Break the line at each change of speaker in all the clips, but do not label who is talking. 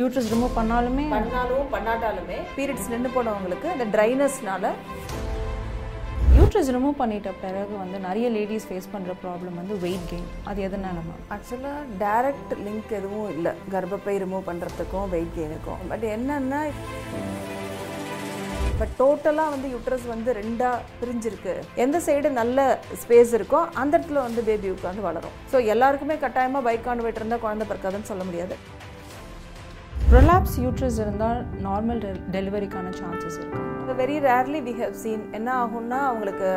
Uterus remove பண்ணாலுமே
பண்ணாலும் பண்ணாட்டாலுமே periods நின்று போனவங்களுக்கு இந்த ட்ரைனஸ்னால
யூட்ரஸ் ரிமூவ் பண்ணிட்ட பிறகு வந்து நிறைய லேடிஸ் ஃபேஸ் பண்ணுற ப்ராப்ளம் வந்து வெயிட் கெயின் அது எதனால
ஆக்சுவலாக டைரக்ட் லிங்க் எதுவும் இல்லை. கர்ப்பப்பை ரிமூவ் பண்ணுறதுக்கும் வெயிட் கெயினுக்கும் பட் என்னன்னா பட் டோட்டலாக வந்து யூட்ரஸ் வந்து ரெண்டாக பிரிஞ்சிருக்கு. எந்த சைடு நல்ல ஸ்பேஸ் இருக்கோ அந்த இடத்துல வந்து பேபி உட்காந்து வளரும். ஸோ எல்லாருக்குமே கட்டாயமாக பைக் கான்வெட் இருந்தால் குழந்தை பிறக்காதுன்னு சொல்ல முடியாது.
ப்ரொலாப்ஸ் யூட்ரஸ் இருந்தால் நார்மல் டெலிவரிக்கான சான்சஸ் இருக்கு.
Very rarely we have seen என்ன ஆகும்னா அவங்களுக்கு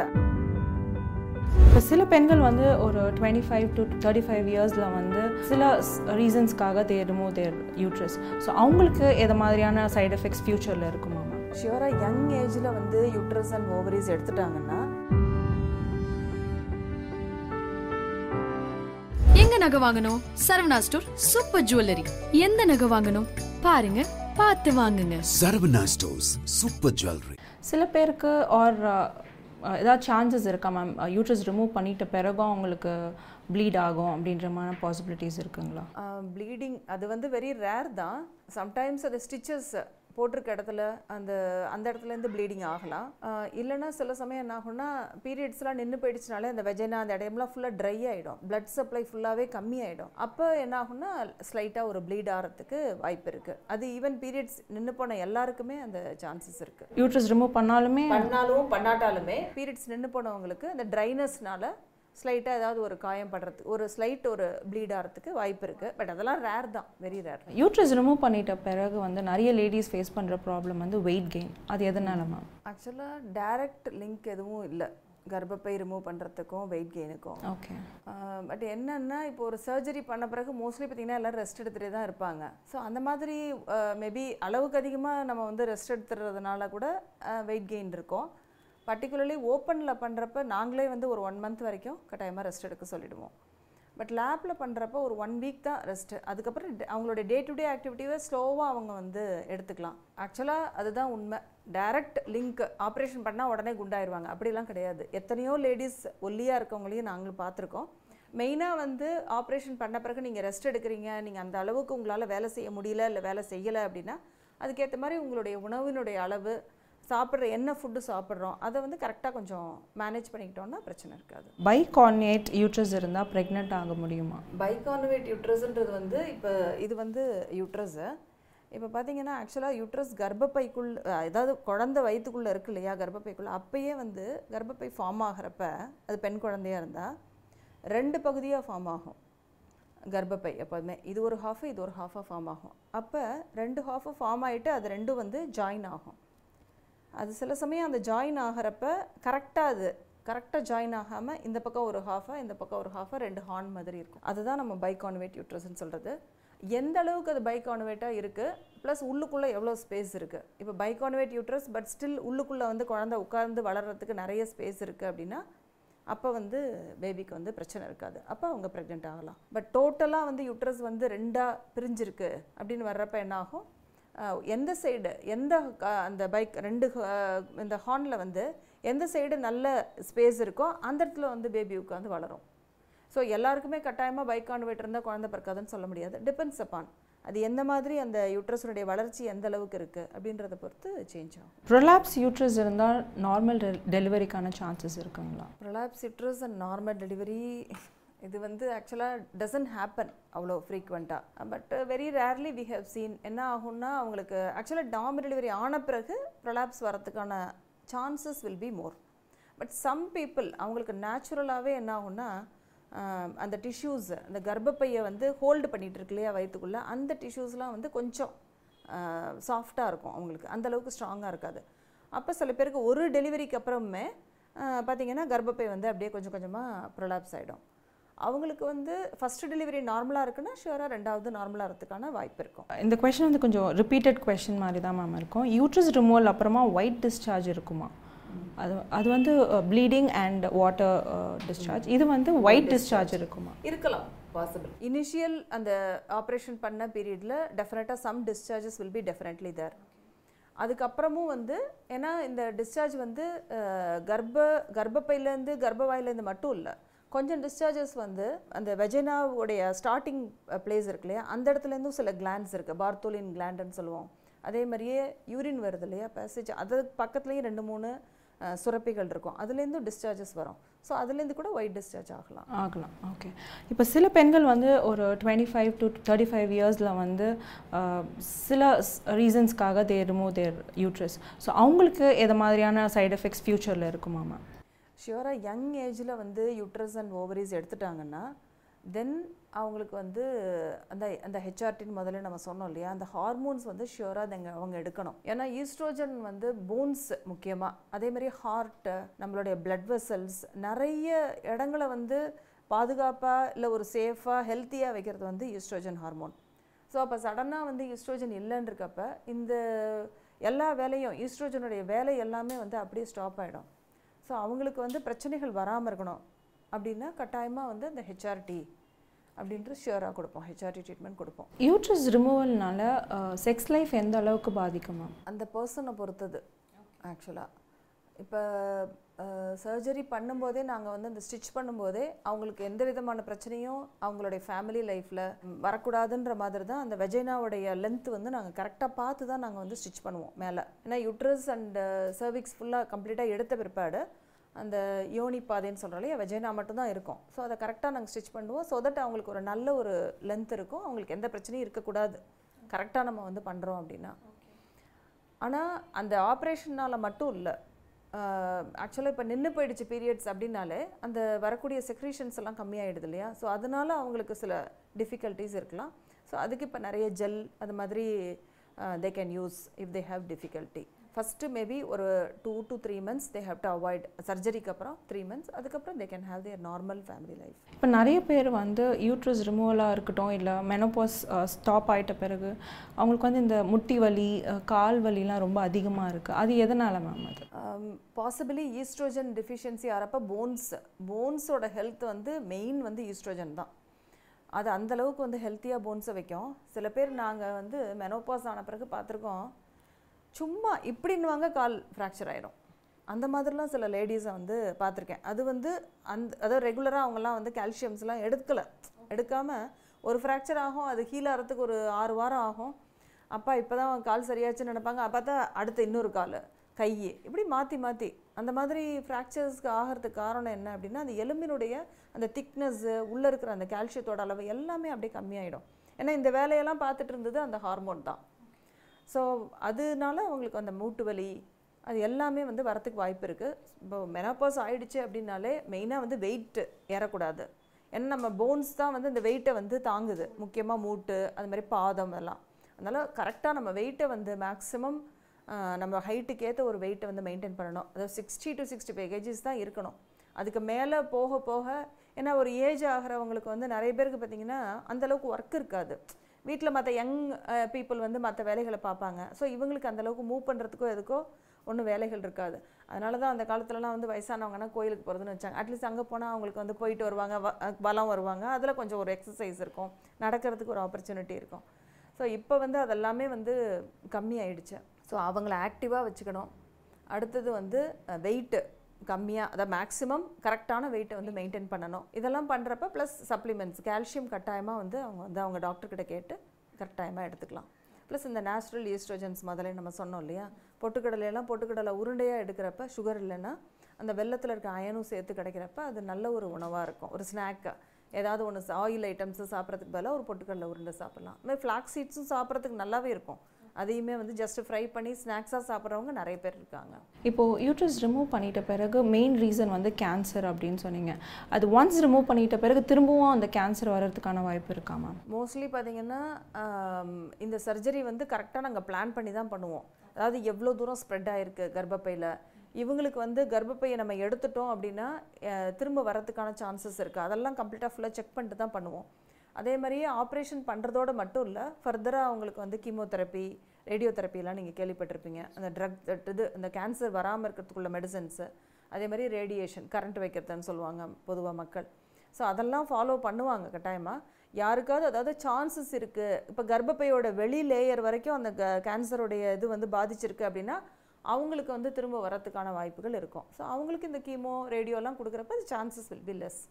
இப்போ சில பெண்கள் வந்து ஒரு twenty five to thirty five இயர்ஸில் வந்து சில ரீசன்ஸ்க்காக they remove their uterus so அவங்களுக்கு எது மாதிரியான சைடு எஃபெக்ட்ஸ் ஃப்யூச்சரில் இருக்குமா
ஷியூராக யங் ஏஜில் வந்து யூட்ரஸ் அண்ட் ஓவரிஸ் எடுத்துட்டாங்கன்னா
நகை வாங்கணும்? Saravana store super jewellery. எந்த நகை வாங்கணும்? பாருங்க பார்த்து வாங்குங்க.
Saravana Stores Super Jewelry.
சில பேருக்கு ஆர் ஏதாவது சான்சஸ் இருக்கா மேம் யூட்ரஸ் ரிமூவ் பண்ணிட்ட பிறகும் அவங்களுக்கு ப்ளீட் ஆகும் அப்படின்ற மாதிரி பாசிபிலிட்டிஸ் இருக்குங்களா?
ப்ளீடிங் அது வந்து வெரி ரேர் தான். சம்டைம்ஸ் அது ஸ்டிச்சஸ் போட்டிருக்க இடத்துல அந்த அந்த இடத்துலேருந்து ப்ளீடிங் ஆகலாம். ஆஹ் இல்லைன்னா சில சமயம் என்ன ஆகும்னா பீரியட்ஸ்லாம் நின்று போயிடுச்சுனாலே அந்த வெஜைனா அந்த இடம்லாம் ஃபுல்லாக ட்ரை ஆகிடும் blood சப்ளை ஃபுல்லாகவே கம்மி ஆகிடும் அப்போ என்ன ஆகும்னா ஸ்லைட்டாக ஒரு ப்ளீட் ஆகிறதுக்கு வாய்ப்பு இருக்குது அது ஈவன் பீரியட்ஸ் நின்று போன எல்லாருக்குமே அந்த சான்சஸ் இருக்குது
யூட்ரஸ் ரிமூவ் பண்ணாலுமே
பண்ணாலும் பண்ணாட்டாலுமே பீரியட்ஸ் நின்று போனவங்களுக்கு அந்த ட்ரைனஸ்னால ஸ்லைட்டாக ஏதாவது ஒரு காயம் படுறதுக்கு ஒரு ஸ்லைட் ஒரு ப்ளீட் ஆகிறதுக்கு வாய்ப்பு இருக்குது பட் அதெல்லாம் ரேர் தான் வெரி ரேர்
யூட்ரஸ் ரிமூவ் பண்ணிட்ட பிறகு வந்து நிறைய லேடிஸ் ஃபேஸ் பண்ணுற ப்ராப்ளம் வந்து வெயிட் கெயின் அது எதனால மேம்
ஆக்சுவலாக டைரக்ட் லிங்க் எதுவும் இல்லை. கர்ப்பப்பை ரிமூவ் பண்ணுறதுக்கும் வெயிட் கெயினுக்கும்
ஓகே
பட் என்னன்னா இப்போ ஒரு சர்ஜரி பண்ண பிறகு மோஸ்ட்லி பார்த்தீங்கன்னா எல்லோரும் ரெஸ்ட் எடுத்துகிட்டே தான் இருப்பாங்க. ஸோ அந்த மாதிரி மேபி அளவுக்கு அதிகமாக நம்ம வந்து ரெஸ்ட் எடுத்துறதுனால கூட வெயிட் கெயின் இருக்கும். பர்டிகுலர்லி ஓப்பனில் பண்ணுறப்ப நாங்களே வந்து ஒரு ஒன் மந்த் வரைக்கும் கட்டாயமாக ரெஸ்ட் எடுக்க சொல்லிவிடுவோம் பட் லேப்பில் பண்ணுறப்ப ஒரு ஒன் வீக் தான் ரெஸ்ட்டு அதுக்கப்புறம் அவங்களுடைய அவங்களோட டே டு டே ஆக்டிவிட்டியை ஸ்லோவாக அவங்க வந்து எடுத்துக்கலாம். ஆக்சுவலாக அதுதான் உண்மை. டைரக்ட் லிங்க் ஆப்ரேஷன் பண்ணால் உடனே குண்டாயிருவாங்க. அப்படிலாம் கிடையாது. எத்தனையோ லேடிஸ் ஒல்லியாக இருக்கவங்களையும் நாங்கள் பார்த்துருக்கோம். மெயினாக வந்து ஆப்ரேஷன் பண்ண பிறகு நீங்கள் ரெஸ்ட் எடுக்கிறீங்க. நீங்கள் அந்த அளவுக்கு உங்களால் வேலை செய்ய முடியல இல்லை வேலை செய்யலை அப்படின்னா அதுக்கேற்ற மாதிரி உங்களுடைய உணவினுடைய அளவு சாப்பிட்ற என்ன ஃபுட்டு சாப்பிட்றோம் அதை வந்து கரெக்டாக கொஞ்சம் மேனேஜ் பண்ணிக்கிட்டோம்னா பிரச்சனை இருக்காது.
பைகார்னியேட் யூட்ரஸ் இருந்தால் ப்ரெக்னென்ட் ஆக முடியுமா?
பைகான்வேட் யூட்ரஸ்ன்றது வந்து இப்போ இது வந்து யூட்ரஸு இப்போ பார்த்தீங்கன்னா ஆக்சுவலாக யூட்ரஸ் கர்ப்பப்பைக்குள் அஹ், அதாவது குழந்தை வயிற்றுக்குள்ளே இருக்கு இல்லையா கர்ப்பப்பைக்குள்ளே அப்பயே வந்து கர்ப்பப்பை ஃபார்ம் ஆகிறப்ப அது பெண் குழந்தையா இருந்தால் ரெண்டு பகுதியாக ஃபார்ம் ஆகும். கர்ப்பப்பை எப்போதுமே. இது ஒரு ஹாஃப் இது ஒரு ஹாஃபாக ஃபார்ம் ஆகும். அப்போ ரெண்டு ஹாஃபு ஃபார்ம் ஆகிட்டு அது ரெண்டும் வந்து ஜாயின் ஆகும். அது சில சமயம் அந்த ஜாயின் ஆகிறப்ப கரெக்டாக அது கரெக்டாக ஜாயின் ஆகாமல் இந்த பக்கம் ஒரு ஹாஃபாக இந்த பக்கம் ஒரு ஹாஃபாக ரெண்டு ஹார்ன் மாதிரி இருக்கும். அதுதான் நம்ம பைகான்வேட் யூட்ரஸ்ன்னு சொல்கிறது எந்த அளவுக்கு அது பைகான்வேட்டாக இருக்குது ப்ளஸ் உள்ளுக்குள்ளே எவ்வளோ ஸ்பேஸ் இருக்குது இப்போ பைகான்வேட் யூட்ரஸ் பட் ஸ்டில் உள்ளுக்குள்ளே வந்து குழந்தை உட்கார்ந்து வளர்கிறதுக்கு நிறைய ஸ்பேஸ் இருக்குது அப்படின்னா அப்போ வந்து பேபிக்கு வந்து பிரச்சனை இருக்காது. அப்போ அவங்க ப்ரெக்னென்ட் ஆகலாம். பட் டோட்டலாக வந்து யூட்ரஸ் வந்து ரெண்டாக பிரிஞ்சிருக்கு அப்படின்னு வர்றப்ப என்ன ஆகும்? எந்த சைடு எந்த அந்த பைக் ரெண்டு இந்த ஹார்னில் வந்து எந்த சைடு நல்ல ஸ்பேஸ் இருக்கோ அந்த இடத்துல வந்து பேபி உட்காந்து வளரும். ஸோ எல்லாருக்குமே கட்டாயமாக பைக் கான்வெர்ட் இருந்தால் குழந்தை பிறக்காதுன்னு சொல்ல முடியாது. டிபெண்ட்ஸ் அப்பான் அது எந்த மாதிரி அந்த யூட்ரஸுடைய வளர்ச்சி எந்த அளவுக்கு இருக்குது அப்படின்றத பொறுத்து சேஞ்ச் ஆகும்.
ப்ரொலாப்ஸ் யூட்ரஸ் இருந்தால் நார்மல் டெலிவரிக்கான சான்சஸ் இருக்குங்களா?
Prolapse uterus and normal delivery இது வந்து ஆக்சுவலாக டசன்ட் ஹேப்பன் அவ்வளோ ஃப்ரீக்வெண்ட்டாக but very rarely we have seen என்ன ஆகும்னா அவங்களுக்கு ஆக்சுவலாக டாம் டெலிவரி ஆன பிறகு ப்ரொலாப்ஸ் வரதுக்கான chances will be more but some people அவங்களுக்கு நேச்சுரலாகவே என்ன ஆகும்னா அந்த டிஷ்யூஸ் அந்த கர்ப்பப்பையை வந்து ஹோல்டு பண்ணிகிட்டு இருக்கு இல்லையா வயிற்றுக்குள்ளே அந்த டிஷ்யூஸ்லாம் வந்து கொஞ்சம் சாஃப்டாக இருக்கும் அவங்களுக்கு. அந்தளவுக்கு ஸ்ட்ராங்காக இருக்காது. அப்போ சில பேருக்கு ஒரு டெலிவரிக்கு அப்புறமே பார்த்திங்கன்னா கர்ப்பப்பை வந்து அப்படியே கொஞ்சம் கொஞ்சமாக ப்ரொலாப்ஸ் ஆகிடும் அவங்களுக்கு வந்து ஃபஸ்ட்டு டெலிவரி நார்மலாக இருக்குன்னா ஷுவராக ரெண்டாவது நார்மலாக இருக்கிறதுக்கான வாய்ப்பு இருக்கும்.
இந்த கொஷின் வந்து கொஞ்சம் ரிப்பீட்டட் கொஷின் மாதிரி தான் மேம் இருக்கும். யூட்ரஸ் ரிமூவல் அப்புறமா ஒயிட் டிஸ்சார்ஜ் இருக்குமா? அது அது வந்து ப்ளீடிங் அண்ட் வாட்டர் டிஸ்சார்ஜ் இது வந்து ஒயிட் டிஸ்சார்ஜ் இருக்குமா?
இருக்கலாம் பாசிபிள் இனிஷியல் அந்த ஆப்ரேஷன் பண்ண பீரியடில் டெஃபினட்டாக some discharges will be definitely there அதுக்கப்புறமும் வந்து ஏன்னா இந்த டிஸ்சார்ஜ் வந்து கர்ப்ப கர்ப்பப்பையிலேருந்து கர்ப்பவாயிலேருந்து மட்டும் இல்லை. கொஞ்சம் டிஸ்சார்ஜஸ் வந்து அந்த வெஜனாவுடைய ஸ்டார்டிங் பிளேஸ் இருக்கு இல்லையா? அந்த இடத்துலேருந்தும் சில கிளாண்ட்ஸ் இருக்குது பார்த்தோலின் கிளாண்டுன்னு சொல்லுவோம். அதே மாதிரியே யூரின் வருது இல்லையா? பேசேஜ் அது பக்கத்துலேயும் ரெண்டு மூணு uh, சுரப்பிகள் இருக்கும். அதுலேருந்தும் டிஸ்சார்ஜஸ் வரும். ஸோ அதுலேருந்து கூட ஒயிட் டிஸ்சார்ஜ் ஆகலாம்.
ஆகலாம். ஓகே இப்போ சில பெண்கள் வந்து ஒரு twenty five to thirty five இயர்ஸில் வந்து uh, சில ரீசன்ஸ்க்காக they remove their uterus so அவங்களுக்கு எது மாதிரியான சைடு எஃபெக்ட்ஸ் ஃப்யூச்சரில் இருக்குமா
ஷியூராக யங் ஏஜில் வந்து யூட்ரஸ் அண்ட் ஓவரிஸ் எடுத்துட்டாங்கன்னா தென் அவங்களுக்கு வந்து அந்த அந்த ஹெச்ஆர்டின்னு முதல்ல நம்ம சொன்னோம் இல்லையா அந்த ஹார்மோன்ஸ் வந்து ஷியூராக அதை அவங்க எடுக்கணும். ஏன்னா ஈஸ்ட்ரோஜன் வந்து போன்ஸ் முக்கியமாக அதே மாதிரி ஹார்ட்டு நம்மளுடைய பிளட் வெசல்ஸ் நிறைய இடங்களை வந்து பாதுகாப்பாக இல்லை ஒரு சேஃபாக ஹெல்த்தியாக வைக்கிறது வந்து ஈஸ்ட்ரோஜன் ஹார்மோன் ஸோ அப்போ சடனாக வந்து ஈஸ்ட்ரோஜன் இல்லைன்னு இருக்கப்ப இந்த எல்லா வேலையும் ஈஸ்ட்ரோஜனுடைய வேலை எல்லாமே வந்து அப்படியே ஸ்டாப் ஆகிடும் ஸோ அவங்களுக்கு வந்து பிரச்சனைகள் வராமல் இருக்கணும். அப்படின்னா கட்டாயமாக வந்து இந்த ஹெச்ஆர்டி அப்படின்ட்டு ஷியராக கொடுப்போம். ஹெச்ஆர்டி ட்ரீட்மெண்ட் கொடுப்போம்.
யூட்ரஸ் ரிமூவல்னால செக்ஸ் லைஃப் எந்த அளவுக்கு பாதிக்கும்?
அந்த பர்சனை பொறுத்தது ஆக்சுவலாக இப்போ சர்ஜரி பண்ணும்போதே நாங்கள் வந்து அந்த ஸ்டிச் பண்ணும்போதே அவங்களுக்கு எந்த விதமான பிரச்சனையும் அவங்களுடைய ஃபேமிலி லைஃப்பில் வரக்கூடாதுன்ற மாதிரி தான் அந்த வெஜைனாவுடைய லென்த் வந்து நாங்கள் கரெக்டாக பார்த்து தான் நாங்கள் வந்து ஸ்டிச் பண்ணுவோம் மேலே. ஏன்னா யுட்ரஸ் அண்ட் சர்விக்ஸ் ஃபுல்லாக கம்ப்ளீட்டாக எடுத்த பிற்பாடு அந்த யோனி பாதைன்னு சொல்கிறோம் இல்லையா வெஜைனா மட்டும்தான் இருக்கும். ஸோ அதை கரெக்டாக நாங்கள் ஸ்டிச் பண்ணுவோம். ஸோ தட் அவங்களுக்கு ஒரு நல்ல ஒரு லென்த் இருக்கும். அவங்களுக்கு எந்த பிரச்சனையும் இருக்கக்கூடாது. கரெக்டாக நம்ம வந்து பண்ணுறோம் அப்படின்னா. ஆனால் அந்த ஆப்ரேஷனால் மட்டும் இல்லை. ஆக்சுவலாக இப்போ நின்று போயிடுச்சு பீரியட்ஸ் அப்படின்னாலே அந்த வரக்கூடிய செக்ரீஷன்ஸ் எல்லாம் கம்மியாயிடுது இல்லையா? ஸோ அதனால அவங்களுக்கு சில டிஃபிகல்ட்டிஸ் இருக்கலாம். ஸோ அதுக்கு இப்போ நிறைய ஜெல் அது மாதிரி they can use if they have difficulty first maybe ஒரு two to three months they have to avoid சர்ஜரிக்கு அப்புறம் த்ரீ மந்த்ஸ் அதுக்கப்புறம் they can have their normal family life
இப்போ நிறைய பேர் வந்து யூட்ரஸ் ரிமூவலாக இருக்கட்டும் இல்லை மெனோபாஸ் ஸ்டாப் ஆயிட்ட பிறகு அவங்களுக்கு வந்து இந்த முட்டி வலி கால் வலிலாம் ரொம்ப அதிகமாக இருக்குது அது எதனால் மேம் அது?
பாசிபிளி ஈஸ்ட்ரோஜன் டெஃபிஷியன்சி ஆகிறப்ப போன்ஸ் போன்ஸோட ஹெல்த் வந்து மெயின் வந்து ஈஸ்ட்ரோஜன் தான். அது அந்த அளவுக்கு வந்து ஹெல்த்தியாக போன்ஸை வைக்கும். சில பேர் நாங்கள் வந்து மெனோபாஸ் ஆன பிறகு பார்த்துருக்கோம். சும்மா இப்படின்னுவாங்க கால் ஃப்ராக்சர் ஆயிடும் அந்த மாதிரிலாம் சில லேடிஸை வந்து பார்த்துருக்கேன். அது வந்து அந்த அதாவது ரெகுலராக அவங்கெல்லாம் வந்து கால்சியம்ஸ்லாம் எடுக்கலை. எடுக்காமல் ஒரு ஃப்ராக்சர் ஆகும் அது ஹீல் ஆகிறதுக்கு ஒரு ஆறு வாரம் ஆகும். அப்பா இப்போ தான் கால் சரியாச்சுன்னு நினைப்பாங்க. பார்த்தா அடுத்து இன்னொரு கால் கை. இப்படி மாற்றி மாற்றி அந்த மாதிரி ஃப்ராக்சர்ஸ்க்கு ஆகிறதுக்கு காரணம் என்ன அப்படின்னா அந்த எலும்பினுடைய அந்த திக்னஸ்ஸு உள்ளே இருக்கிற அந்த கால்சியத்தோட அளவு எல்லாமே அப்படியே கம்மியாயிடும். ஏன்னா இந்த வேலையெல்லாம் பார்த்துட்டு இருந்தது அந்த ஹார்மோன் தான். ஸோ அதனால அவங்களுக்கு அந்த மூட்டு வலி அது எல்லாமே வந்து வரத்துக்கு வாய்ப்பு இருக்குது இப்போ மெனோபாஸ் ஆயிடுச்சு அப்படின்னாலே மெயினாக வந்து வெயிட்டு ஏறக்கூடாது. ஏன்னா நம்ம போன்ஸ் தான் வந்து இந்த வெயிட்டை வந்து தாங்குது. முக்கியமாக மூட்டு அது மாதிரி பாதம் எல்லாம். அதனால் கரெக்டாக நம்ம வெயிட்டை வந்து மேக்ஸிமம் நம்ம ஹைட்டுக்கு ஏற்ற ஒரு வெயிட்டை வந்து மெயின்டைன் பண்ணணும். அதாவது sixty to sixty five kgs தான் இருக்கணும். அதுக்கு மேலே போக போக ஏன்னா ஒரு ஏஜ் ஆகிறவங்களுக்கு வந்து நிறைய பேருக்கு பார்த்தீங்கன்னா அந்தளவுக்கு ஒர்க் இருக்காது. வீட்டில் மற்ற யங் பீப்புள் வந்து மற்ற வேலைகளை பார்ப்பாங்க. ஸோ இவங்களுக்கு அந்தளவுக்கு மூவ் பண்ணுறதுக்கோ எதுக்கோ ஒன்றும் வேலைகள் இருக்காது. அதனால தான் அந்த காலத்துலலாம் வந்து வயசானவங்கன்னா கோயிலுக்கு போகிறதுன்னு வச்சாங்க. அட்லீஸ்ட் அங்கே போனால் அவங்களுக்கு வந்து போயிட்டு வருவாங்க பலம் வருவாங்க. அதில் கொஞ்சம் ஒரு எக்ஸசைஸ் இருக்கும். நடக்கிறதுக்கு ஒரு ஆப்பர்ச்சுனிட்டி இருக்கும். ஸோ இப்போ வந்து அதெல்லாமே வந்து கம்மி ஆயிடுச்சு ஸோ அவங்கள ஆக்டிவாக வச்சுக்கணும். அடுத்தது வந்து வெயிட்டு கம்மியாக அதாவது மேக்ஸிமம் கரெக்டான வெயிட்டை வந்து மெயின்டைன் பண்ணணும். இதெல்லாம் பண்ணுறப்ப ப்ளஸ் சப்ளிமெண்ட்ஸ் கால்சியம் கட்டாயமாக வந்து அவங்க வந்து அவங்க டாக்டர்கிட்ட கேட்டு கரெக்டாயமாக எடுத்துக்கலாம். ப்ளஸ் இந்த நேச்சுரல் ஈஸ்ட்ரோஜன்ஸ் முதல்ல நம்ம சொன்னோம் இல்லையா? பொட்டுக்கடலையெல்லாம் பொட்டுக்கடலை உருண்டையாக எடுக்கிறப்ப சுகர் இல்லைன்னா அந்த வெள்ளத்தில் இருக்க அயனும் சேர்த்து கிடைக்கிறப்ப அது நல்ல ஒரு உணவாக இருக்கும். ஒரு ஸ்நாக்கு ஏதாவது ஒன்று ஆயில் ஐட்டம்ஸு சாப்பிட்றதுக்கு பதிலாக ஒரு பொட்டுக்கடலை உருண்டை சாப்பிட்லாம். அதுமாதிரி ஃப்ளாக் சீட்ஸும் சாப்பிட்றதுக்கு நல்லாவே இருக்கும். அதையுமே வந்து ஜஸ்ட் ஃப்ரை பண்ணி ஸ்நாக்ஸாக சாப்பிட்றவங்க நிறைய பேர் இருக்காங்க.
இப்போது யூட்ரஸ் ரிமூவ் பண்ணிட்ட பிறகு மெயின் ரீசன் வந்து கேன்சர் அப்படின்னு சொன்னீங்க. அது ஒன்ஸ் ரிமூவ் பண்ணிட்ட பிறகு திரும்பவும் அந்த கேன்சர் வர்றதுக்கான வாய்ப்பு இருக்கா மேம்
மோஸ்ட்லி பார்த்தீங்கன்னா இந்த சர்ஜரி வந்து கரெக்டாக நாங்கள் பிளான் பண்ணி தான் பண்ணுவோம். அதாவது எவ்வளோ தூரம் ஸ்ப்ரெட் ஆயிருக்கு கர்ப்பப்பையில். இவங்களுக்கு வந்து கர்ப்பப்பையை நம்ம எடுத்துட்டோம் அப்படின்னா திரும்ப வரதுக்கான சான்சஸ் இருக்குது அதெல்லாம் கம்ப்ளீட்டாக ஃபுல்லாக செக் பண்ணிட்டு தான் பண்ணுவோம். அதே மாதிரியே ஆப்ரேஷன் பண்ணுறதோட மட்டும் இல்லை ஃபர்தராக அவங்களுக்கு வந்து கீமோதெரப்பி ரேடியோதெரப்பிலாம் நீங்கள் கேள்விப்பட்டிருப்பீங்க. அந்த ட்ரக் இது அந்த கேன்சர் வராமல் இருக்கிறதுக்குள்ள மெடிசன்ஸு அதே மாதிரி ரேடியேஷன் கரண்ட் வைக்கிறதுன்னு சொல்லுவாங்க பொதுவாக மக்கள். ஸோ அதெல்லாம் ஃபாலோ பண்ணுவாங்க கட்டாயமாக யாருக்காவது அதாவது சான்சஸ் இருக்குது இப்போ கர்ப்பப்பையோட வெளி லேயர் வரைக்கும் அந்த க கேன்சருடைய இது வந்து பாதிச்சிருக்கு அப்படின்னா அவங்களுக்கு வந்து திரும்ப வரத்துக்கான வாய்ப்புகள் இருக்கும். ஸோ அவங்களுக்கு இந்த கீமோ ரேடியோலாம் கொடுக்குறப்ப அது chances will be less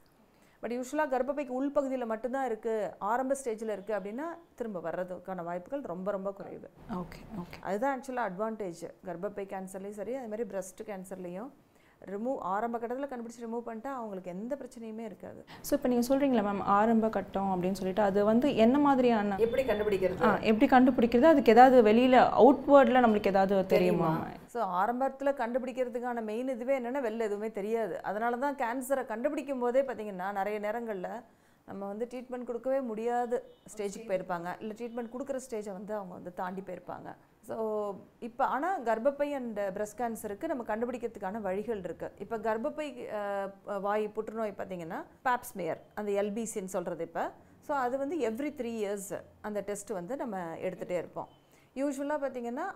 but யூஸ்வலாக கர்ப்பப்பைக்கு உள்பகுதியில் மட்டும்தான் இருக்குது ஆரம்ப ஸ்டேஜில் இருக்குது அப்படின்னா திரும்ப வர்றதுக்கான வாய்ப்புகள் ரொம்ப ரொம்ப குறைவு.
ஓகே ஓகே
அதுதான் ஆக்சுவலாக அட்வான்டேஜ் கர்ப்பப்பை கேன்சர்லேயும் சரி அதே மாதிரி பிரஸ்ட் கேன்சர்லேயும் ரிமூவ் ஆரம்ப கட்டத்தில் கண்டுபிடிச்சி ரிமூவ் பண்ணிட்டா அவங்களுக்கு எந்த பிரச்சனையுமே இருக்காது.
ஸோ இப்போ நீங்கள் சொல்கிறீங்களா மேம் ஆரம்ப கட்டம் அப்படின்னு சொல்லிட்டு அது வந்து என்ன மாதிரியான
எப்படி கண்டுபிடிக்கிறது?
ஆ எப்படி கண்டுபிடிக்கிறது? அதுக்கு ஏதாவது வெளியில் அவுட்வேர்டில் நம்மளுக்கு ஏதாவது தெரியுமா?
ஸோ ஆரம்பத்தில் கண்டுபிடிக்கிறதுக்கான மெயின் இதுவே என்னென்னா வெளில எதுவுமே தெரியாது. அதனால தான் கேன்சரை கண்டுபிடிக்கும் போதே பார்த்தீங்கன்னா நிறைய நேரங்களில் நம்ம வந்து ட்ரீட்மெண்ட் கொடுக்கவே முடியாத. ஸ்டேஜுக்கு போயிருப்பாங்க. இல்லை ட்ரீட்மெண்ட் கொடுக்குற ஸ்டேஜை வந்து அவங்க வந்து தாண்டி போயிருப்பாங்க. ஸோ இப்போ ஆனால் கர்ப்பப்பை அண்ட் பிரஸ்ட் கேன்சருக்கு நம்ம கண்டுபிடிக்கிறதுக்கான வழிகள் இருக்குது இப்போ கர்ப்பப்பை வாய் புற்றுநோய் பார்த்தீங்கன்னா பாப்ஸ்மேயர் அந்த எல்பிசின்னு சொல்கிறது இப்போ. ஸோ அது வந்து எவ்ரி த்ரீ இயர்ஸ் அந்த டெஸ்ட் வந்து நம்ம எடுத்துகிட்டே இருப்போம். யூஸ்வலாக பார்த்தீங்கன்னா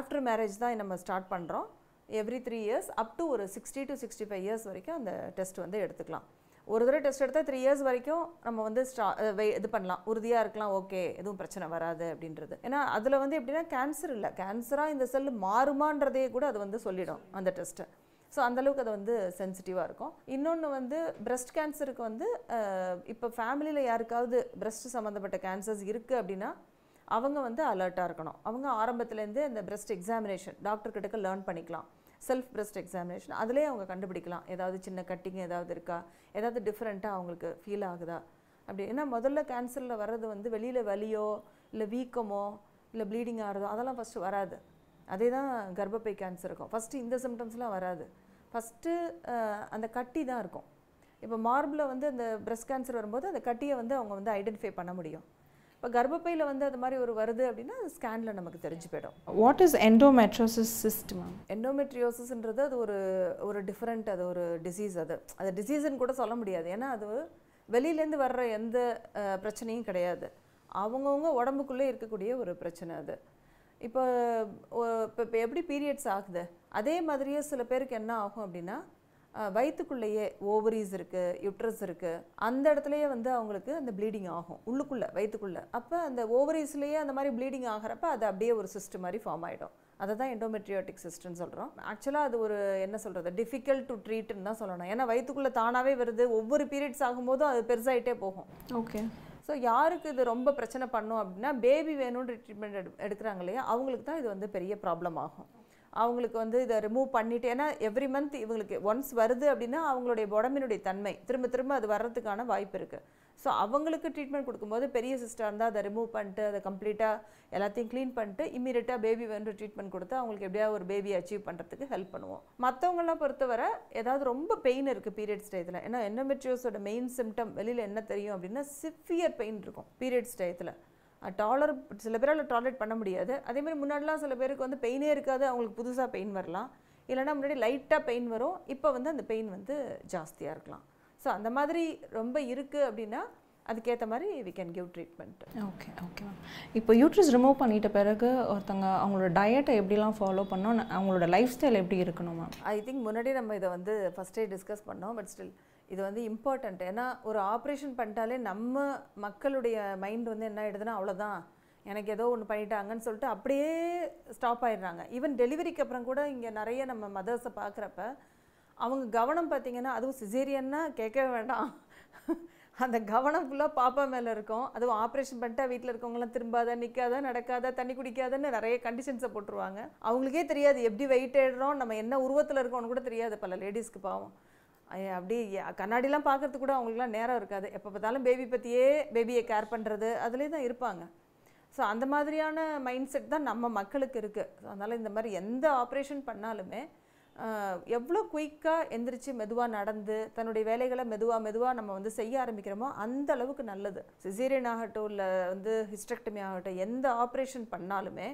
ஆஃப்டர் மேரேஜ் தான் நம்ம ஸ்டார்ட் பண்ணுறோம் every three years up to ஒரு sixty to sixty five years வரைக்கும் அந்த டெஸ்ட் வந்து எடுத்துக்கலாம். ஒரு தடவை டெஸ்ட் எடுத்தால் த்ரீ இயர்ஸ் வரைக்கும் நம்ம வந்து ஸ்டா இது பண்ணலாம். உறுதியாக இருக்கலாம் ஓகே எதுவும் பிரச்சனை வராது அப்படின்றது. ஏன்னா அதில் வந்து எப்படின்னா கேன்சர் இல்லை. கேன்சராக இந்த செல் மாறுமான்றதே கூட அது வந்து சொல்லிடும் அந்த டெஸ்ட்டு ஸோ அந்தளவுக்கு அது வந்து சென்சிட்டிவாக இருக்கும். இன்னொன்று வந்து பிரஸ்ட் கேன்சருக்கு வந்து இப்போ ஃபேமிலியில் யாருக்காவது பிரஸ்ட் சம்மந்தப்பட்ட கேன்சர்ஸ் இருக்குது அப்படின்னா அவங்க வந்து அலர்ட்டாக இருக்கணும். அவங்க ஆரம்பத்துலேருந்தே இந்த பிரஸ்ட் எக்ஸாமினேஷன் டாக்டர் கிட்டக்க லேர்ன் பண்ணிக்கலாம். செல்ஃப் பிரஸ்ட் எக்ஸாமினேஷன் அதிலே அவங்க கண்டுபிடிக்கலாம். ஏதாவது சின்ன கட்டிங் ஏதாவது இருக்கா? ஏதாவது டிஃப்ரெண்ட்டாக அவங்களுக்கு ஃபீல் ஆகுதா? அப்படி. ஏன்னா முதல்ல கேன்சரில் வர்றது வந்து வெளியில் வலியோ இல்லை வீக்கமோ இல்லை ப்ளீடிங் ஆகிறதோ அதெல்லாம் ஃபஸ்ட்டு வராது. அதே தான் கர்ப்பப்பை கேன்சர் இருக்கும். ஃபஸ்ட்டு இந்த சிம்டம்ஸ்லாம் வராது. ஃபஸ்ட்டு அந்த கட்டி தான் இருக்கும். இப்போ மார்பில் வந்து அந்த பிரஸ்ட் கேன்சர் வரும்போது அந்த கட்டியை வந்து அவங்க வந்து ஐடென்டிஃபை பண்ண முடியும். இப்போ கர்ப்பப்பையில் வந்து அது மாதிரி ஒரு வருது அப்படின்னா அது ஸ்கேனில் நமக்கு தெரிஞ்சு போயிடும்.
What is endometriosis cyst ma'am
எண்டோமெட்ரியோசிஸ்ன்றது அது ஒரு ஒரு டிஃப்ரெண்ட் அது ஒரு டிசீஸ் அது. அது டிசீஸ்ன்னு கூட சொல்ல முடியாது. ஏன்னா அது வெளியிலேருந்து வர்ற எந்த பிரச்சனையும் கிடையாது. அவங்கவுங்க உடம்புக்குள்ளே இருக்கக்கூடிய ஒரு பிரச்சனை அது. இப்போ இப்போ எப்படி பீரியட்ஸ் ஆகுது? அதே மாதிரியே சில பேருக்கு என்ன ஆகும் அப்படின்னா அஹ், வயித்துக்குள்ளேயே ஓவரிஸ் இருக்குது யுட்ரஸ் இருக்குது அந்த இடத்துலையே வந்து அவங்களுக்கு அந்த ப்ளீடிங் ஆகும் உள்ளுக்குள்ளே வயித்துக்குள்ளே. அப்போ அந்த ஓவரிஸ்லேயே அந்த மாதிரி ப்ளீடிங் ஆகிறப்ப அது அப்படியே ஒரு சிஸ்ட் மாதிரி ஃபார்ம் ஆகிடும் அதை தான் எண்டோமெட்ரியோட்டிக் சிஸ்டம்னு சொல்கிறோம் ஆக்சுவலாக அது ஒரு என்ன சொல்கிறது டிஃபிகல்ட் டு ட்ரீட்னு தான் சொல்லணும். ஏன்னா வயித்துக்குள்ளே தானாகவே வருது ஒவ்வொரு பீரியட்ஸ் ஆகும்போதும் அது பெருசாகிட்டே போகும்.
ஓகே.
ஸோ யாருக்கு இது ரொம்ப பிரச்சனை பண்ணும் அப்படின்னா பேபி வேணும்னு ட்ரீட்மெண்ட் எடு எடுக்கிறாங்க இல்லையா அவங்களுக்கு தான் இது வந்து பெரிய ப்ராப்ளம் ஆகும். அவங்களுக்கு வந்து இதை ரிமூவ் பண்ணிவிட்டு ஏன்னா எவ்ரி மந்த் இவங்களுக்கு ஒன்ஸ் வருது அப்படின்னா அவங்களுடைய உடம்பினுடைய தன்மை திரும்ப திரும்ப அது வர்றதுக்கான வாய்ப்பு இருக்குது ஸோ அவங்களுக்கு ட்ரீட்மெண்ட் கொடுக்கும்போது பெரிய சிஸ்டர் இருந்தால் அதை ரிமூவ் பண்ணிட்டு அதை கம்ப்ளீட்டாக எல்லாத்தையும் க்ளீன் பண்ணிட்டு இம்மீடியட்டாக பேபி வந்து ட்ரீட்மெண்ட் கொடுத்து அவங்களுக்கு எப்படியாவது ஒரு பேபி அச்சீவ் பண்ணுறதுக்கு ஹெல்ப் பண்ணுவோம். மற்றவங்களாம் பொறுத்தவரை ஏதாவது ரொம்ப பெயின் இருக்குது பீரியட்ஸ் டயத்தில் ஏன்னா என்னமெட்ரியோஸோட மெயின் சிம்டம் வெளியில் என்ன தெரியும் அப்படின்னா சிவியர் பெயின் இருக்கும் பீரியட்ஸ் டயத்தில் டாலர் சில பேரால் டாலரேட் பண்ண முடியாது. அதே மாதிரி முன்னாடிலாம் சில பேருக்கு வந்து பெயினே இருக்காது அவங்களுக்கு புதுசாக பெயின் வரலாம். இல்லைன்னா முன்னாடி லைட்டாக பெயின் வரும் இப்போ வந்து அந்த பெயின் வந்து ஜாஸ்தியாக இருக்கலாம். ஸோ அந்த மாதிரி ரொம்ப இருக்குது அப்படின்னா அதுக்கேற்ற மாதிரி we can give treatment
okay okay ma'am இப்போ யூட்ரஸ் ரிமூவ் பண்ணிட்ட பிறகு ஒருத்தங்க அவங்களோட டயட்டை எப்படிலாம் ஃபாலோ பண்ணணும் அவங்களோட லைஃப் ஸ்டைல் எப்படி இருக்கணும் மேம்
ஐ திங்க் முன்னாடி நம்ம இதை வந்து ஃபஸ்ட்டே டிஸ்கஸ் பண்ணோம் பட் ஸ்டில் இது வந்து இம்பார்ட்டண்ட் ஏன்னா ஒரு ஆப்ரேஷன் பண்ணிட்டாலே நம்ம மக்களுடைய மைண்ட் வந்து என்ன ஆகிடுதுன்னா அவ்வளோதான் எனக்கு ஏதோ ஒன்று பண்ணிட்டாங்கன்னு சொல்லிட்டு அப்படியே ஸ்டாப் ஆயிடுறாங்க. ஈவன் டெலிவரிக்கு அப்புறம் கூட இங்கே நிறைய நம்ம மதர்ஸை பார்க்குறப்ப அவங்க கவனம் பார்த்தீங்கன்னா அதுவும் சிசேரியன்னா கேட்கவே வேண்டாம். அந்த கவனம் ஃபுல்லாக பாப்பா மேலே இருக்கும். அதுவும் ஆப்ரேஷன் பண்ணிட்டா வீட்டில் இருக்கவங்களாம் திரும்பாத நிற்காத நடக்காத தண்ணி குடிக்காதன்னு நிறைய கண்டிஷன்ஸை போட்டுருவாங்க. அவங்களுக்கே தெரியாது எப்படி வெயிட் ஏடுறோம் நம்ம என்ன உருவத்தில் இருக்கோம்னு கூட தெரியாது பல லேடிஸ்க்கு பாவம். அப்படியே அப்படி கண்ணாடிலாம் பார்க்கறதுக்கு கூட அவங்களுக்குலாம் நேரம் இருக்காது. எப்போ பார்த்தாலும் பேபி பற்றியே பேபியை கேர் பண்ணுறது அதுலேயே தான் இருப்பாங்க. ஸோ அந்த மாதிரியான மைண்ட் செட் தான் நம்ம மக்களுக்கு இருக்குது ஸோ அதனால் இந்த மாதிரி எந்த ஆப்ரேஷன் பண்ணாலுமே எவ்வளோ குயிக்காக எந்திரிச்சு மெதுவாக நடந்து தன்னுடைய வேலைகளை மெதுவாக மெதுவாக நம்ம வந்து செய்ய ஆரம்பிக்கிறோமோ அந்த அளவுக்கு நல்லது. சிசேரியன் ஆகட்டும் இல்லை வந்து ஹிஸ்டெக்டமி ஆகட்டும் எந்த ஆப்ரேஷன் பண்ணாலுமே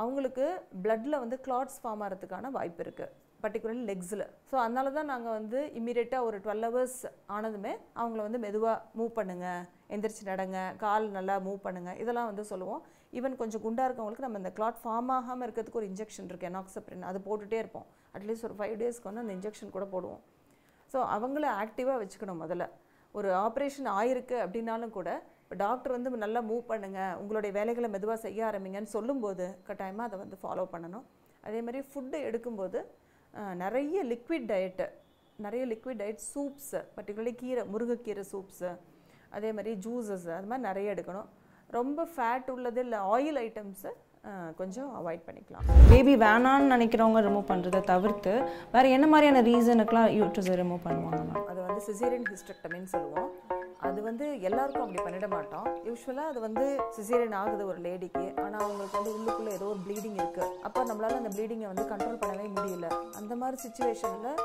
அவங்களுக்கு பிளட்டில் வந்து கிளாட்ஸ் ஃபார்ம் ஆகிறதுக்கான வாய்ப்பு இருக்குது பர்டிகுலர்லி லெக்ஸில் ஸோ அதனால தான் நாங்கள் வந்து இம்மீடியட்டாக ஒரு டுவெல் ஹவர்ஸ் ஆனதுமே அவங்கள வந்து மெதுவாக மூவ் பண்ணுங்கள் எந்திரிச்சு நடங்க கால் நல்லா மூவ் பண்ணுங்கள் இதெல்லாம் வந்து சொல்லுவோம். ஈவன் கொஞ்சம் குண்டாக இருக்கவங்களுக்கு நம்ம இந்த கிளாட் ஃபார்ம் ஆகாமல் இருக்கிறதுக்கு ஒரு இன்ஜெக்ஷன் இருக்குது எனாக்சப்ரின் அது போட்டுகிட்டே இருப்போம். அட்லீஸ்ட் ஒரு ஃபைவ் டேஸ்க்கு வந்து அந்த இன்ஜெக்ஷன் கூட போடுவோம். ஸோ அவங்கள ஆக்டிவாக வச்சுக்கணும் முதல்ல. ஒரு ஆப்ரேஷன் ஆயிருக்கு அப்படின்னாலும் கூட இப்போ டாக்டர் வந்து நல்லா மூவ் பண்ணுங்கள் உங்களுடைய வேலைகளை மெதுவாக செய்ய ஆரம்பிங்கன்னு சொல்லும்போது கட்டாயமாக அதை வந்து ஃபாலோ பண்ணணும். அதே மாதிரி ஃபுட்டு எடுக்கும்போது நிறைய லிக்விட் டயட்டு நிறைய லிக்விட் டயட் சூப்ஸு பர்டிகுலர்லி கீரை முருங்கைக்கீரை சூப்ஸு அதே மாதிரி ஜூஸஸ் அது மாதிரி நிறைய எடுக்கணும். ரொம்ப ஃபேட் உள்ளது இல்லை ஆயில் ஐட்டம்ஸை கொஞ்சம் அவாய்ட் பண்ணிக்கலாம்.
பேபி வேணான்னு நினைக்கிறவங்க ரிமூவ் பண்ணுறதை தவிர்த்து வேறு என்ன மாதிரியான ரீசனுக்கெலாம் யூட்ரஸை ரிமூவ் பண்ணுவாங்க
அது வந்து சிசேரியன் ஹிஸ்டக்டமின்னு சொல்லுவோம். அது வந்து எல்லாருக்கும் அப்படி பண்ணிட மாட்டோம். யூஸ்வலாக அது வந்து சிசேரியன் ஆகுது ஒரு லேடிக்கு. ஆனால் அவங்களுக்கு வந்து உள்ளுக்குள்ளே ஏதோ ஒரு ப்ளீடிங் இருக்குது அப்போ நம்மளால் அந்த ப்ளீடிங்கை வந்து கண்ட்ரோல் பண்ணவே முடியல. அந்த மாதிரி சுச்சுவேஷனில்